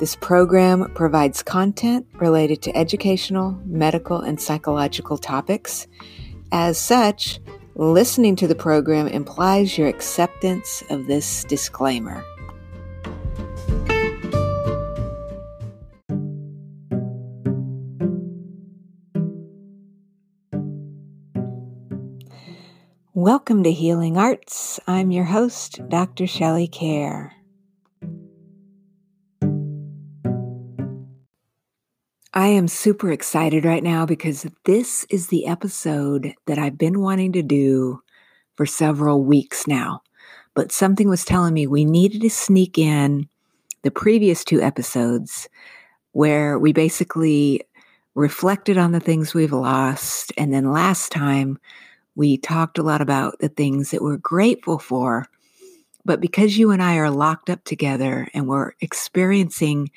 This program provides content related to educational, medical, and psychological topics. As such, listening to the program implies your acceptance of this disclaimer. Welcome to Healing Arts. I'm your host, Dr. Shelley Kaehr. I am super excited right now because this is the episode that I've been wanting to do for several weeks now. But something was telling me we needed to sneak in the previous two episodes where we basically reflected on the things we've lost. And then last time we talked a lot about the things that we're grateful for. But because you and I are locked up together and we're experiencing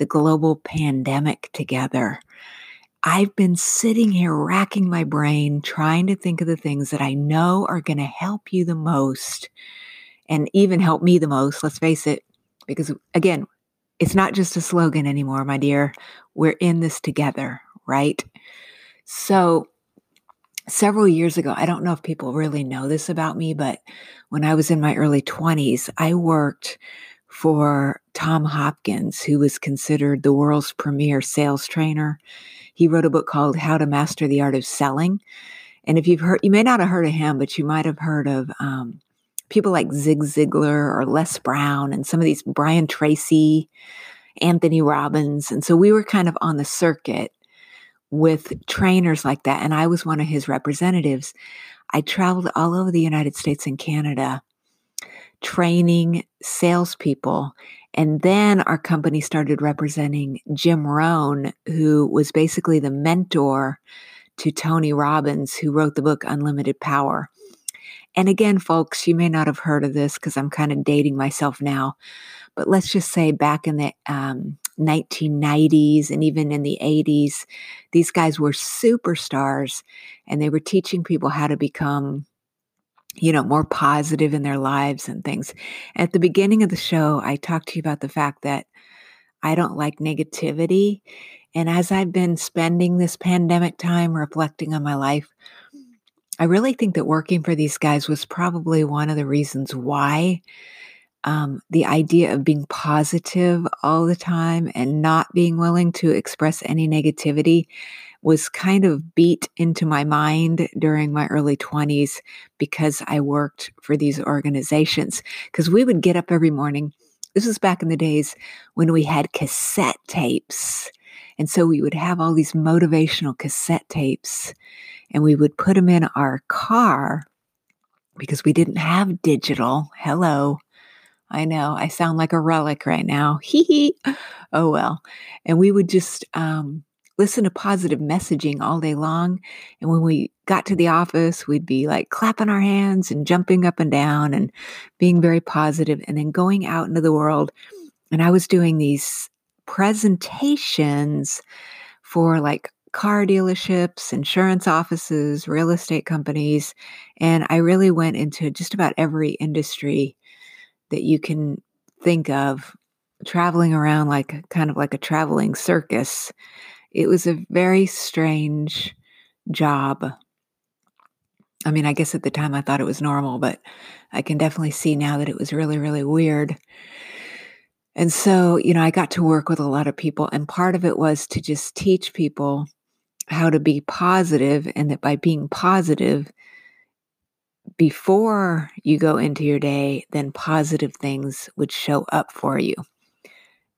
the global pandemic together. I've been sitting here racking my brain trying to think of the things that I know are going to help you the most and even help me the most. Let's face it, because again, it's not just a slogan anymore, my dear. We're in this together, right? So, several years ago, I don't know if people really know this about me, but when I was in my early 20s, I worked for Tom Hopkins, who was considered the world's premier sales trainer. He wrote a book called How to Master the Art of Selling. And if you've heard, you may not have heard of him, but you might have heard of um, people like Zig Ziglar or Les Brown and some of these Brian Tracy, Anthony Robbins. And so we were kind of on the circuit with trainers like that. And I was one of his representatives. I traveled all over the United States and Canada training salespeople. And then our company started representing Jim Rohn, who was basically the mentor to Tony Robbins, who wrote the book Unlimited Power. And again, folks, you may not have heard of this because I'm kind of dating myself now, but let's just say back in the um, 1990s and even in the 80s, these guys were superstars and they were teaching people how to become you know, more positive in their lives and things. At the beginning of the show, I talked to you about the fact that I don't like negativity. And as I've been spending this pandemic time reflecting on my life, I really think that working for these guys was probably one of the reasons why um, the idea of being positive all the time and not being willing to express any negativity was kind of beat into my mind during my early 20s because I worked for these organizations. Because we would get up every morning. This was back in the days when we had cassette tapes. And so we would have all these motivational cassette tapes and we would put them in our car because we didn't have digital. Hello. I know I sound like a relic right now. Hee hee. Oh well. And we would just um, listen to positive messaging all day long. And when we got to the office, we'd be like clapping our hands and jumping up and down and being very positive and then going out into the world. And I was doing these presentations for like car dealerships, insurance offices, real estate companies. And I really went into just about every industry that you can think of traveling around like kind of like a traveling circus it was a very strange job. I mean, I guess at the time I thought it was normal, but I can definitely see now that it was really, really weird. And so, you know, I got to work with a lot of people, and part of it was to just teach people how to be positive, and that by being positive before you go into your day, then positive things would show up for you.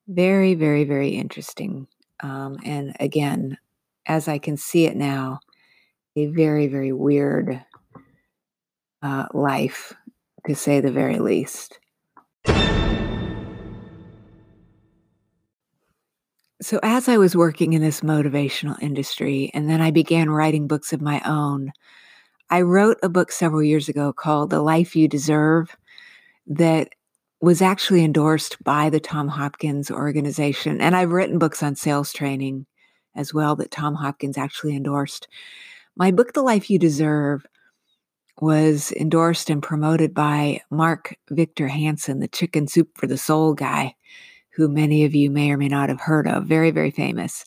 Very, very, very interesting um, and again, as I can see it now, a very, very weird uh, life, to say the very least. So, as I was working in this motivational industry, and then I began writing books of my own, I wrote a book several years ago called The Life You Deserve that was actually endorsed by the Tom Hopkins organization. And I've written books on sales training as well that Tom Hopkins actually endorsed. My book, The Life You Deserve, was endorsed and promoted by Mark Victor Hansen, the chicken soup for the soul guy who many of you may or may not have heard of, very, very famous.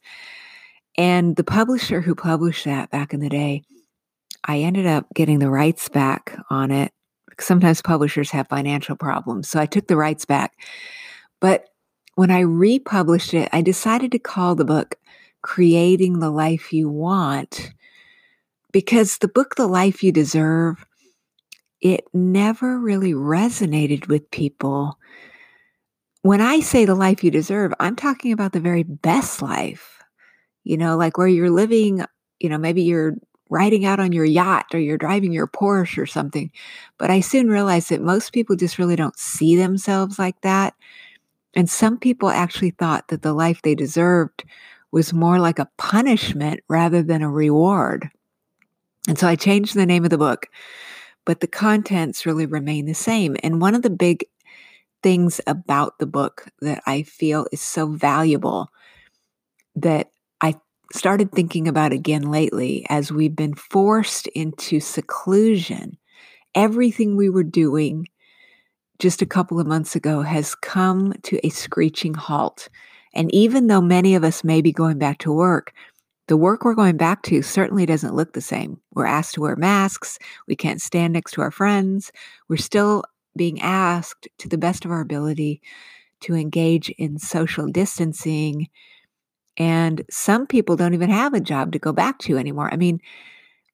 And the publisher who published that back in the day, I ended up getting the rights back on it. Sometimes publishers have financial problems. So I took the rights back. But when I republished it, I decided to call the book Creating the Life You Want because the book, The Life You Deserve, it never really resonated with people when I say the life you deserve, I'm talking about the very best life, you know, like where you're living, you know, maybe you're riding out on your yacht or you're driving your Porsche or something. But I soon realized that most people just really don't see themselves like that. And some people actually thought that the life they deserved was more like a punishment rather than a reward. And so I changed the name of the book, but the contents really remain the same. And one of the big things about the book that I feel is so valuable that started thinking about again lately as we've been forced into seclusion. Everything we were doing just a couple of months ago has come to a screeching halt. And even though many of us may be going back to work, the work we're going back to certainly doesn't look the same. We're asked to wear masks. We can't stand next to our friends. We're still being asked to the best of our ability to engage in social distancing. And some people don't even have a job to go back to anymore. I mean,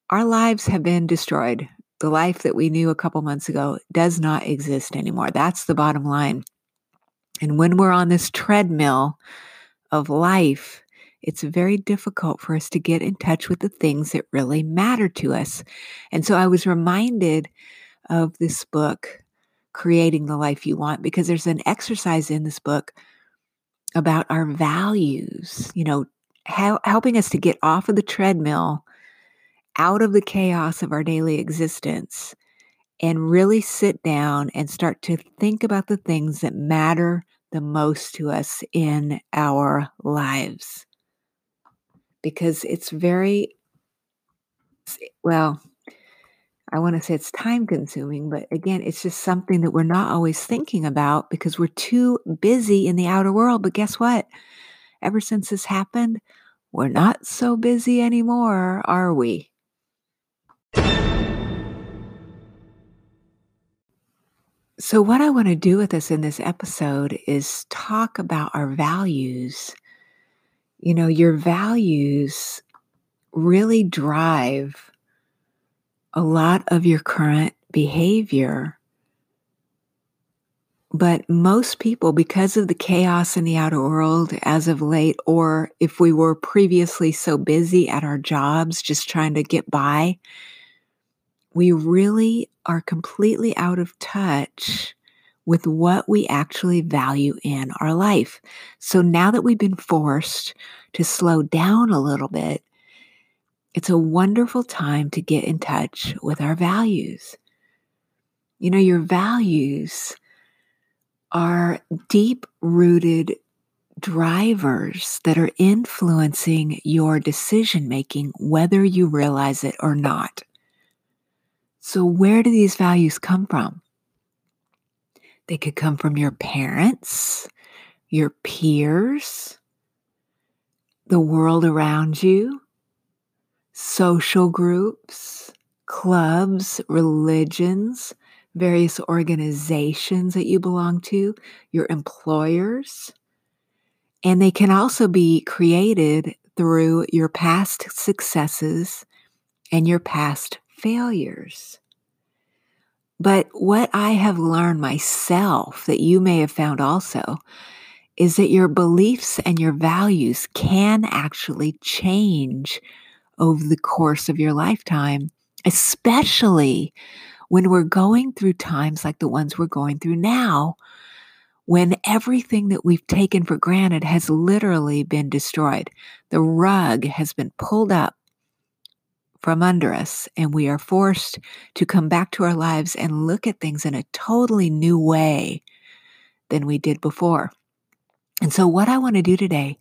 our lives have been destroyed. The life that we knew a couple months ago does not exist anymore. That's the bottom line. And when we're on this treadmill of life, it's very difficult for us to get in touch with the things that really matter to us. And so I was reminded of this book creating the life you want because there's an exercise in this book about our values, you know, helping us to get off of the treadmill, out of the chaos of our daily existence, and really sit down and start to think about the things that matter the most to us in our lives. Because it's very, well, I want to say it's time consuming, but again, it's just something that we're not always thinking about because we're too busy in the outer world. But guess what? Ever since this happened, we're not so busy anymore, are we? So, what I want to do with us in this episode is talk about our values. You know, your values really drive a lot of your current behavior. But most people, because of the chaos in the outer world as of late, or if we were previously so busy at our jobs just trying to get by, we really are completely out of touch with what we actually value in our life. So now that we've been forced to slow down a little bit it's a wonderful time to get in touch with our values. You know, your values are deep rooted drivers that are influencing your decision making, whether you realize it or not. So, where do these values come from? They could come from your parents, your peers, the world around you, social groups, clubs, religions, various organizations that you belong to, your employers. And they can also be created through your past successes and your past failures. But what I have learned myself that you may have found also is that your beliefs and your values can actually change over the course of your lifetime, especially when we're going through times like the ones we're going through now, when everything that we've taken for granted has literally been destroyed. The rug has been pulled up from under us, and we are forced to come back to our lives and look at things in a totally new way than we did before. And so, what I want to do today,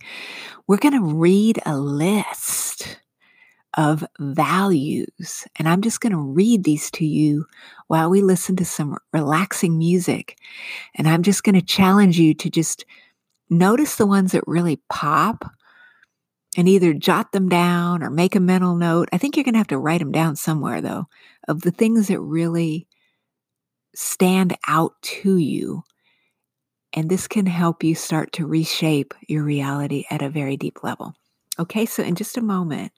we're going to read a list of values. And I'm just going to read these to you while we listen to some relaxing music. And I'm just going to challenge you to just notice the ones that really pop and either jot them down or make a mental note. I think you're going to have to write them down somewhere, though, of the things that really stand out to you. And this can help you start to reshape your reality at a very deep level. Okay, so in just a moment,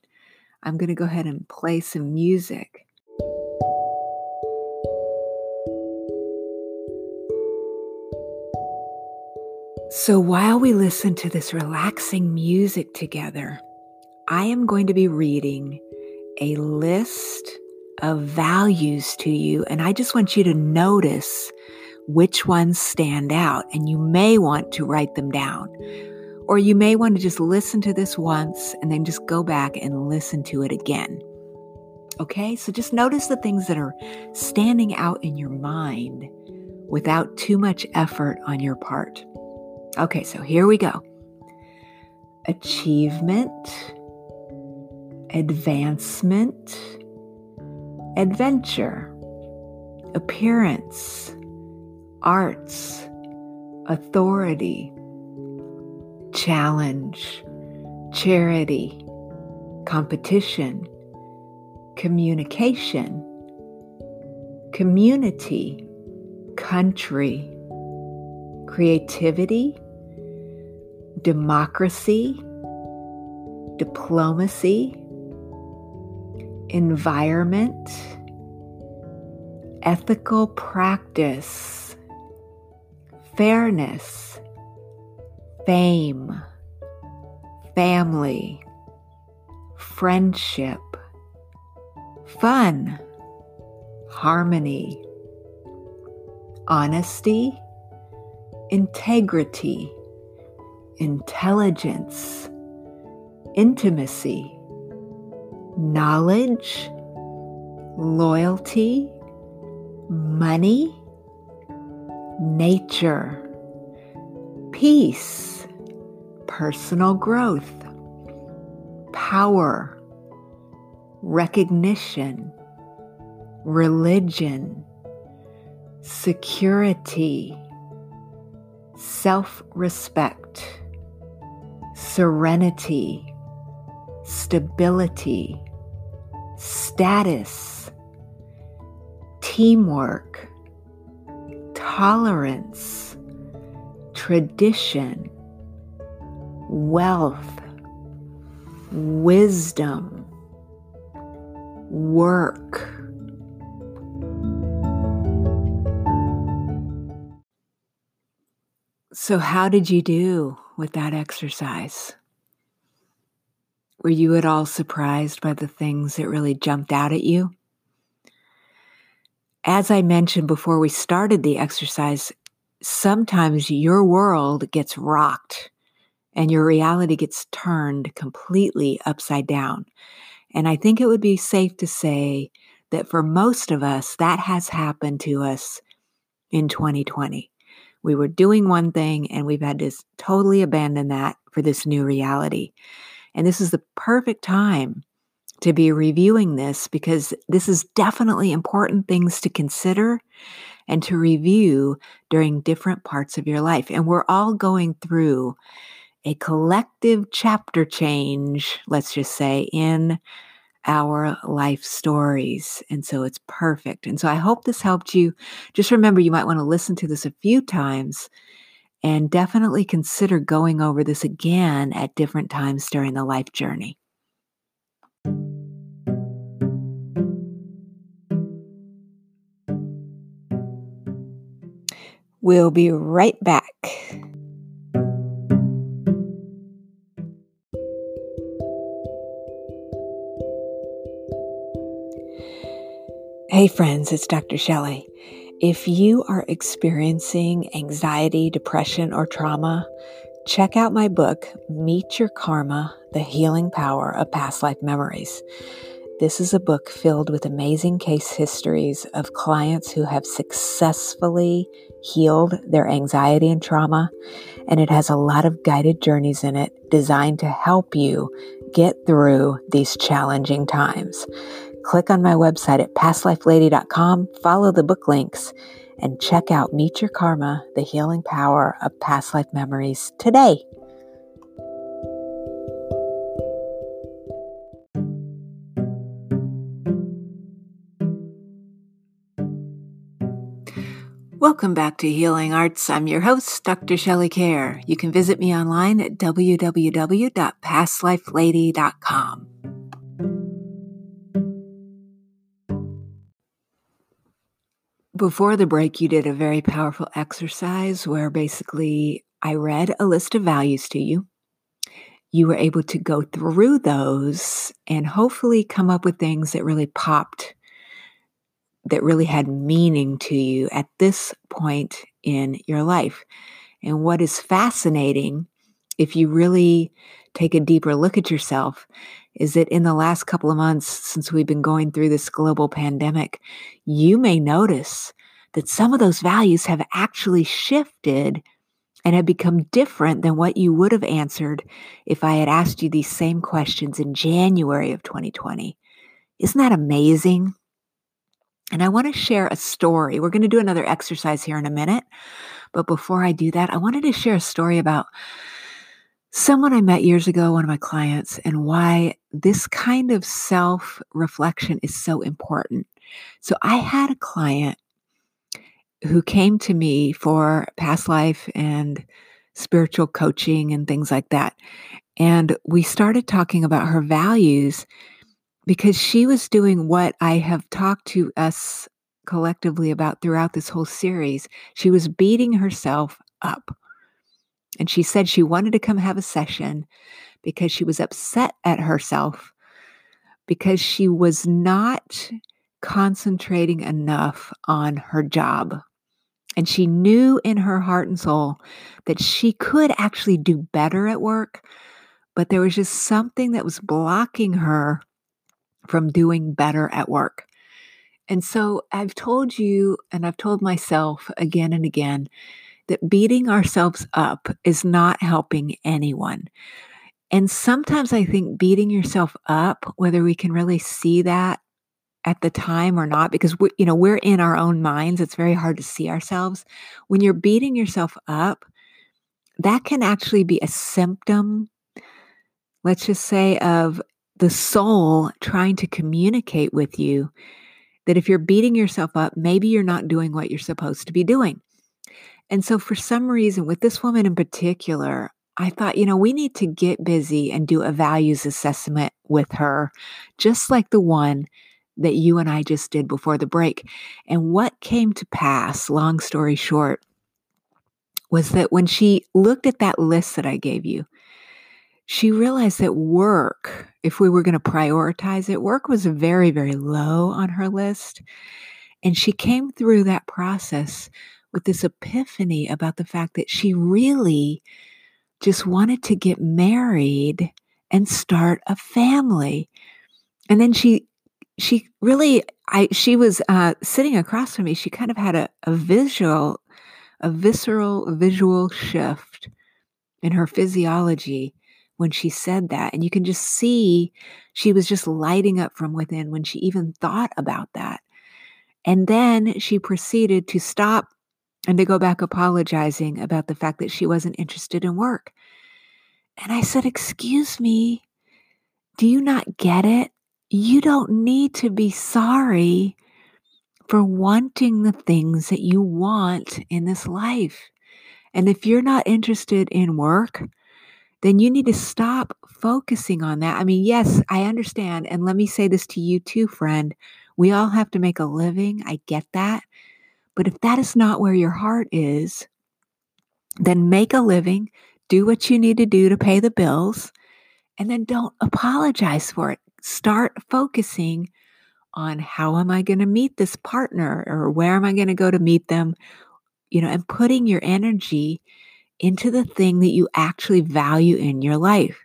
I'm going to go ahead and play some music. So while we listen to this relaxing music together, I am going to be reading a list of values to you. And I just want you to notice which ones stand out. And you may want to write them down. Or you may want to just listen to this once and then just go back and listen to it again. Okay, so just notice the things that are standing out in your mind without too much effort on your part. Okay, so here we go achievement, advancement, adventure, appearance, arts, authority, challenge, charity, competition, communication, community, country, creativity, democracy, diplomacy, environment, ethical practice, fairness, fame, family, friendship, fun, harmony, honesty, integrity intelligence, intimacy, knowledge, loyalty, money, nature, peace, personal growth, power, recognition, religion, security, self respect serenity, stability, status, teamwork, tolerance, tradition, wealth, wisdom, work. So, how did you do? with that exercise? Were you at all surprised by the things that really jumped out at you? As I mentioned before we started the exercise, sometimes your world gets rocked and your reality gets turned completely upside down. And I think it would be safe to say that for most of us, that has happened to us in 2020. We were doing one thing and we've had to totally abandon that for this new reality. And this is the perfect time to be reviewing this because this is definitely important things to consider and to review during different parts of your life. And we're all going through a collective chapter change, let's just say, in our life stories. And so it's perfect. And so I hope this helped you. Just remember, you might want to listen to this a few times and definitely consider going over this again at different times during the life journey. We'll be right back. Hey, friends, it's Dr. Shelley. If you are experiencing anxiety, depression, or trauma, check out my book, Meet Your Karma The Healing Power of Past Life Memories. This is a book filled with amazing case histories of clients who have successfully healed their anxiety and trauma, and it has a lot of guided journeys in it designed to help you get through these challenging times click on my website at pastlifelady.com, follow the book links, and check out Meet Your Karma, the healing power of past life memories today. Welcome back to Healing Arts. I'm your host, Dr. Shelley Kaehr. You can visit me online at www.pastlifelady.com. Before the break, you did a very powerful exercise where basically I read a list of values to you. You were able to go through those and hopefully come up with things that really popped, that really had meaning to you at this point in your life. And what is fascinating, if you really take a deeper look at yourself, is that in the last couple of months since we've been going through this global pandemic, you may notice that some of those values have actually shifted and have become different than what you would have answered if I had asked you these same questions in January of 2020. Isn't that amazing? And I want to share a story. We're going to do another exercise here in a minute. But before I do that, I wanted to share a story about someone I met years ago, one of my clients, and why this kind of self reflection is so important. So I had a client who came to me for past life and spiritual coaching and things like that. And we started talking about her values because she was doing what I have talked to us collectively about throughout this whole series. She was beating herself up. And she said she wanted to come have a session because she was upset at herself because she was not concentrating enough on her job. And she knew in her heart and soul that she could actually do better at work, but there was just something that was blocking her from doing better at work. And so I've told you, and I've told myself again and again, that beating ourselves up is not helping anyone. And sometimes I think beating yourself up, whether we can really see that at the time or not, because we, you know we're in our own minds, it's very hard to see ourselves. When you're beating yourself up, that can actually be a symptom, let's just say, of the soul trying to communicate with you that if you're beating yourself up, maybe you're not doing what you're supposed to be doing. And so, for some reason, with this woman in particular, I thought, you know, we need to get busy and do a values assessment with her, just like the one that you and I just did before the break. And what came to pass, long story short, was that when she looked at that list that I gave you, she realized that work, if we were going to prioritize it, work was very, very low on her list. And she came through that process with this epiphany about the fact that she really just wanted to get married and start a family. And then she she really I she was uh, sitting across from me. She kind of had a, a visual, a visceral visual shift in her physiology when she said that. And you can just see she was just lighting up from within when she even thought about that. And then she proceeded to stop and to go back apologizing about the fact that she wasn't interested in work. And I said, Excuse me, do you not get it? You don't need to be sorry for wanting the things that you want in this life. And if you're not interested in work, then you need to stop focusing on that. I mean, yes, I understand. And let me say this to you too, friend. We all have to make a living. I get that. But if that is not where your heart is, then make a living, do what you need to do to pay the bills, and then don't apologize for it. Start focusing on how am I going to meet this partner or where am I going to go to meet them, you know, and putting your energy into the thing that you actually value in your life.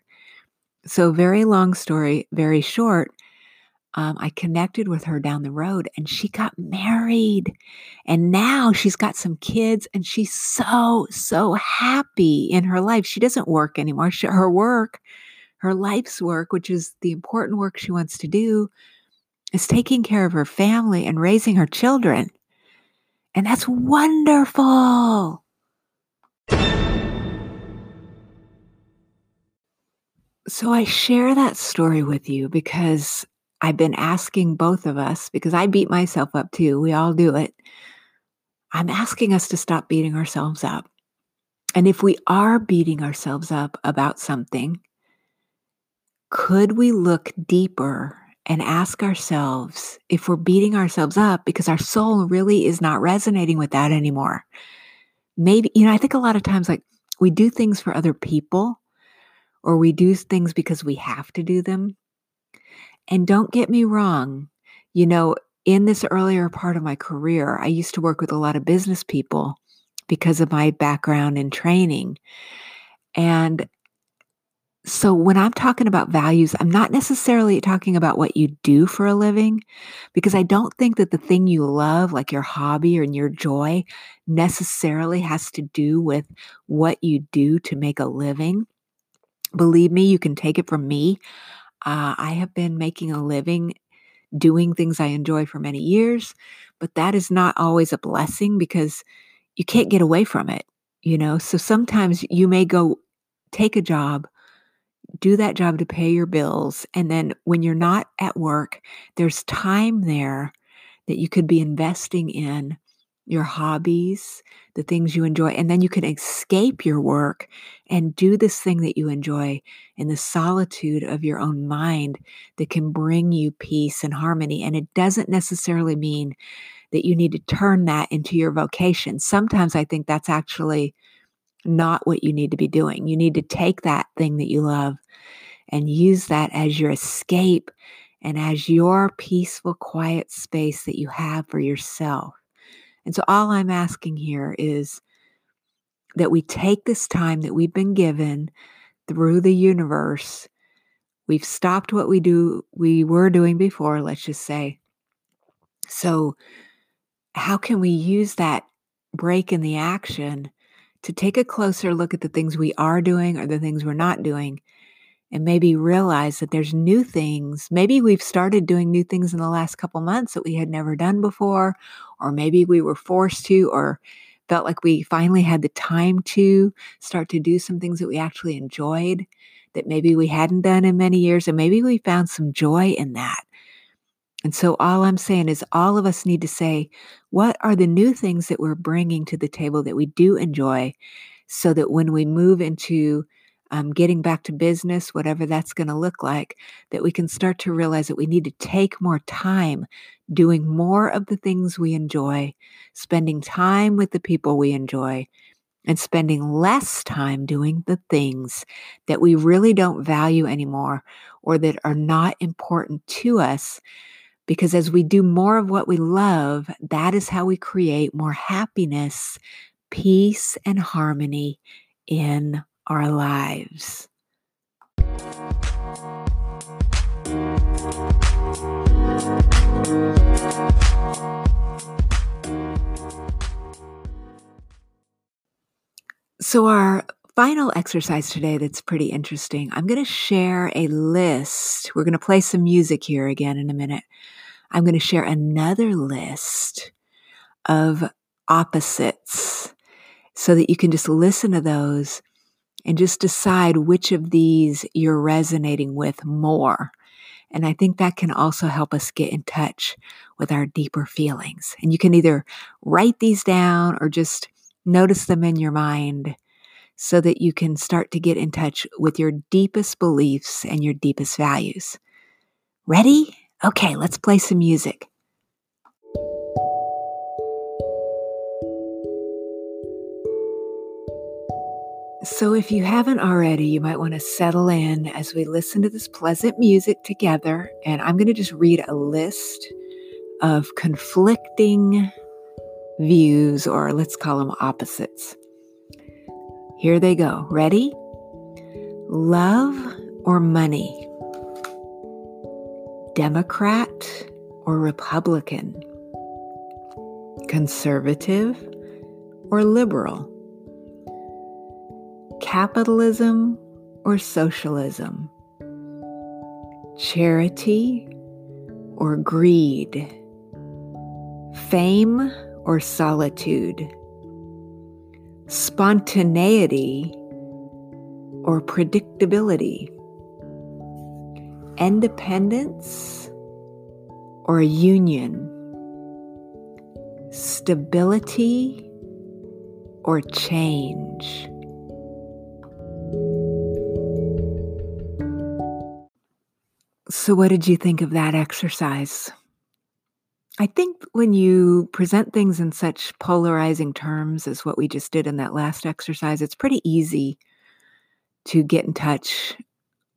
So, very long story, very short. Um, I connected with her down the road and she got married. And now she's got some kids and she's so, so happy in her life. She doesn't work anymore. She, her work, her life's work, which is the important work she wants to do, is taking care of her family and raising her children. And that's wonderful. So I share that story with you because I've been asking both of us, because I beat myself up too. We all do it. I'm asking us to stop beating ourselves up. And if we are beating ourselves up about something, could we look deeper and ask ourselves if we're beating ourselves up because our soul really is not resonating with that anymore. Maybe, you know, I think a lot of times like we do things for other people or we do things because we have to do them. And don't get me wrong, you know, in this earlier part of my career, I used to work with a lot of business people because of my background and training. And so when I'm talking about values, I'm not necessarily talking about what you do for a living, because I don't think that the thing you love, like your hobby or your joy, necessarily has to do with what you do to make a living. Believe me, you can take it from me. Uh, I have been making a living doing things I enjoy for many years, but that is not always a blessing because you can't get away from it, you know? So sometimes you may go take a job do that job to pay your bills. And then when you're not at work, there's time there that you could be investing in your hobbies, the things you enjoy, and then you can escape your work and do this thing that you enjoy in the solitude of your own mind that can bring you peace and harmony. And it doesn't necessarily mean that you need to turn that into your vocation. Sometimes I think that's actually not what you need to be doing. You need to take that thing that you love and use that as your escape and as your peaceful, quiet space that you have for yourself. And so, all I'm asking here is that we take this time that we've been given through the universe. We've stopped what we do we were doing before, let's just say. So, how can we use that break in the action to take a closer look at the things we are doing or the things we're not doing and maybe realize that there's new things. Maybe we've started doing new things in the last couple months that we had never done before, or maybe we were forced to, or felt like we finally had the time to start to do some things that we actually enjoyed that maybe we hadn't done in many years. And maybe we found some joy in that. And so, all I'm saying is, all of us need to say, what are the new things that we're bringing to the table that we do enjoy? So that when we move into um, getting back to business, whatever that's going to look like, that we can start to realize that we need to take more time doing more of the things we enjoy, spending time with the people we enjoy, and spending less time doing the things that we really don't value anymore or that are not important to us because as we do more of what we love, that is how we create more happiness, peace, and harmony in our lives. So, our final exercise today that's pretty interesting. I'm going to share a list. We're going to play some music here again in a minute. I'm going to share another list of opposites so that you can just listen to those and just decide which of these you're resonating with more. And I think that can also help us get in touch with our deeper feelings. And you can either write these down or just notice them in your mind so that you can start to get in touch with your deepest beliefs and your deepest values. Ready? Okay, let's play some music. So, if you haven't already, you might want to settle in as we listen to this pleasant music together. And I'm going to just read a list of conflicting views, or let's call them opposites. Here they go. Ready? Love or money? Democrat or Republican? Conservative or liberal? Capitalism or socialism? Charity or greed? Fame or solitude? Spontaneity or predictability? Independence or union? Stability or change? So, what did you think of that exercise? I think when you present things in such polarizing terms as what we just did in that last exercise, it's pretty easy to get in touch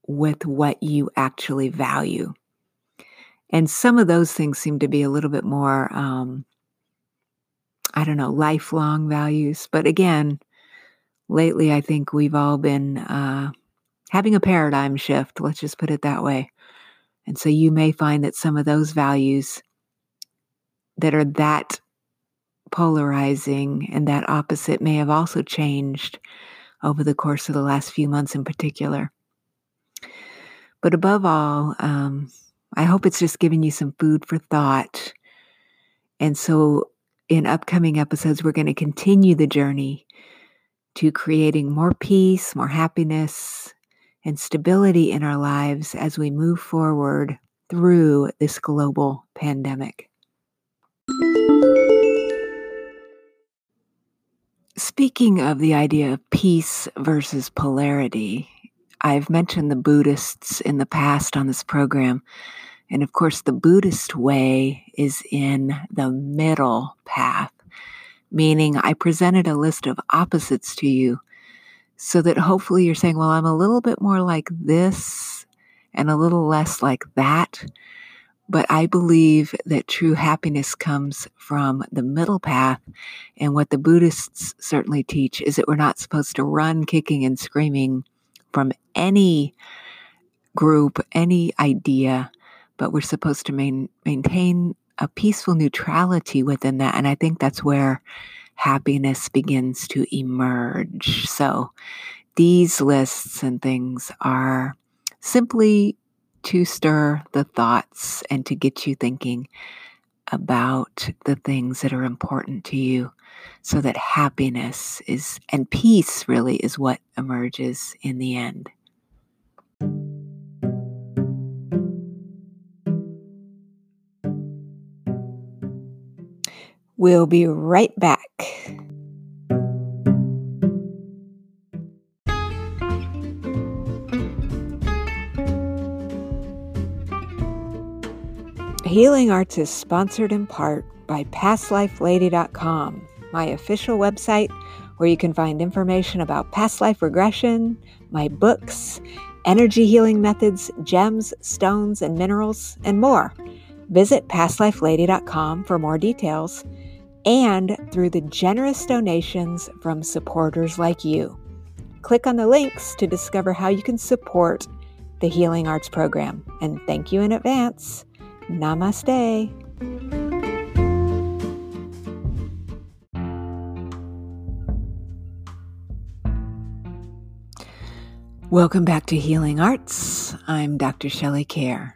with what you actually value. And some of those things seem to be a little bit more, um, I don't know, lifelong values. But again, lately, I think we've all been uh, having a paradigm shift. Let's just put it that way. And so you may find that some of those values that are that polarizing and that opposite may have also changed over the course of the last few months in particular. But above all, um, I hope it's just giving you some food for thought. And so, in upcoming episodes, we're going to continue the journey to creating more peace, more happiness, and stability in our lives as we move forward through this global pandemic. Speaking of the idea of peace versus polarity, I've mentioned the Buddhists in the past on this program. And of course, the Buddhist way is in the middle path, meaning I presented a list of opposites to you so that hopefully you're saying, well, I'm a little bit more like this and a little less like that. But I believe that true happiness comes from the middle path. And what the Buddhists certainly teach is that we're not supposed to run kicking and screaming from any group, any idea, but we're supposed to main, maintain a peaceful neutrality within that. And I think that's where happiness begins to emerge. So these lists and things are simply to stir the thoughts and to get you thinking about the things that are important to you so that happiness is and peace really is what emerges in the end. We'll be right back. Healing Arts is sponsored in part by PastLifeLady.com, my official website where you can find information about past life regression, my books, energy healing methods, gems, stones, and minerals, and more. Visit PastLifeLady.com for more details and through the generous donations from supporters like you. Click on the links to discover how you can support the Healing Arts program. And thank you in advance. Namaste. Welcome back to Healing Arts. I'm Dr. Shelley Kaehr.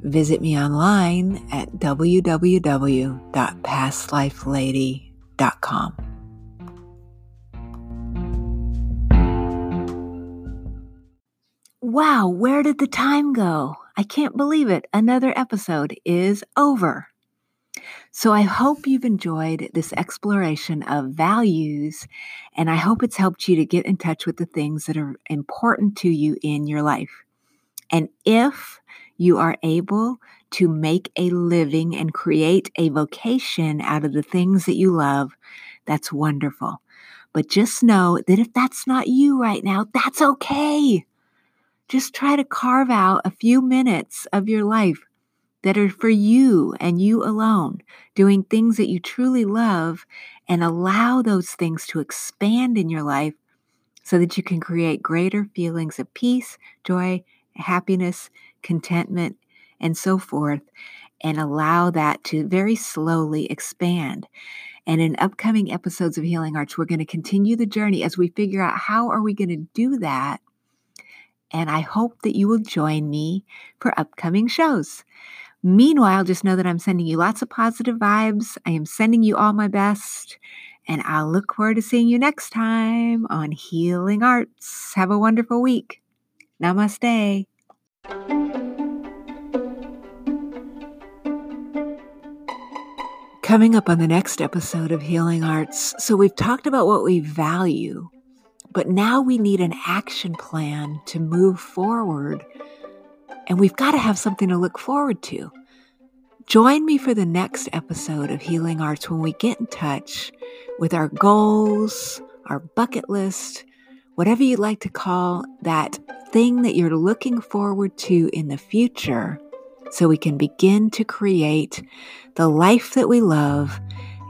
Visit me online at www.pastlifelady.com. Wow, where did the time go? I can't believe it. Another episode is over. So I hope you've enjoyed this exploration of values, and I hope it's helped you to get in touch with the things that are important to you in your life. And if you are able to make a living and create a vocation out of the things that you love, that's wonderful. But just know that if that's not you right now, that's okay. Just try to carve out a few minutes of your life that are for you and you alone, doing things that you truly love, and allow those things to expand in your life so that you can create greater feelings of peace, joy, happiness, contentment, and so forth, and allow that to very slowly expand. And in upcoming episodes of Healing Arts, we're going to continue the journey as we figure out how are we going to do that. And I hope that you will join me for upcoming shows. Meanwhile, just know that I'm sending you lots of positive vibes. I am sending you all my best. And I'll look forward to seeing you next time on Healing Arts. Have a wonderful week. Namaste. Coming up on the next episode of Healing Arts, so we've talked about what we value, but now we need an action plan to move forward, and we've got to have something to look forward to. Join me for the next episode of Healing Arts when we get in touch with our goals, our bucket list, whatever you'd like to call that thing that you're looking forward to in the future so we can begin to create the life that we love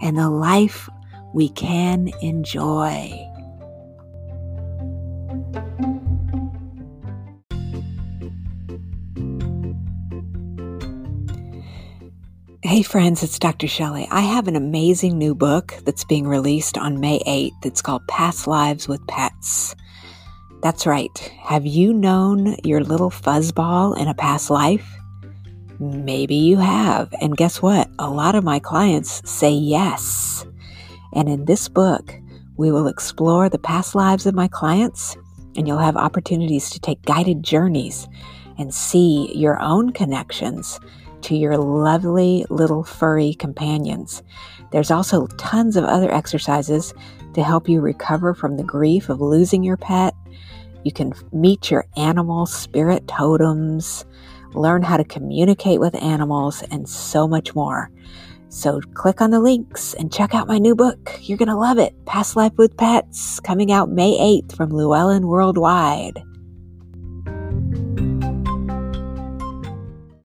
and the life we can enjoy. Hey friends, it's Dr. Shelley. I have an amazing new book that's being released on May 8th. It's called Past Lives with Pets. That's right. Have you known your little fuzzball in a past life? Maybe you have. And guess what? A lot of my clients say yes. And in this book, we will explore the past lives of my clients, and you'll have opportunities to take guided journeys and see your own connections to your lovely little furry companions. There's also tons of other exercises to help you recover from the grief of losing your pet. You can meet your animal spirit totems learn how to communicate with animals, and so much more. So click on the links and check out my new book. You're going to love it. Past Life with Pets, coming out May 8th from Llewellyn Worldwide.